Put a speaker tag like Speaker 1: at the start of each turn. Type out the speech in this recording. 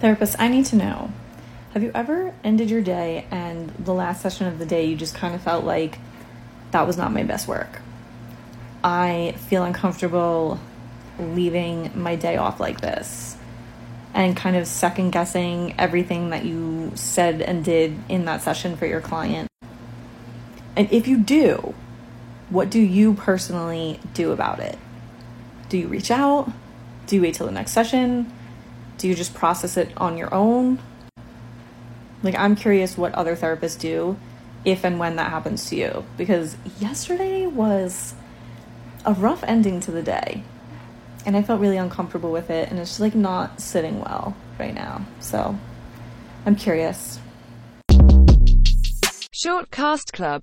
Speaker 1: Therapist, I need to know have you ever ended your day and the last session of the day you just kind of felt like that was not my best work? I feel uncomfortable leaving my day off like this and kind of second guessing everything that you said and did in that session for your client. And if you do, what do you personally do about it? Do you reach out? Do you wait till the next session? Do you just process it on your own? Like, I'm curious what other therapists do if and when that happens to you. Because yesterday was a rough ending to the day. And I felt really uncomfortable with it. And it's just like not sitting well right now. So I'm curious.
Speaker 2: Short Cast Club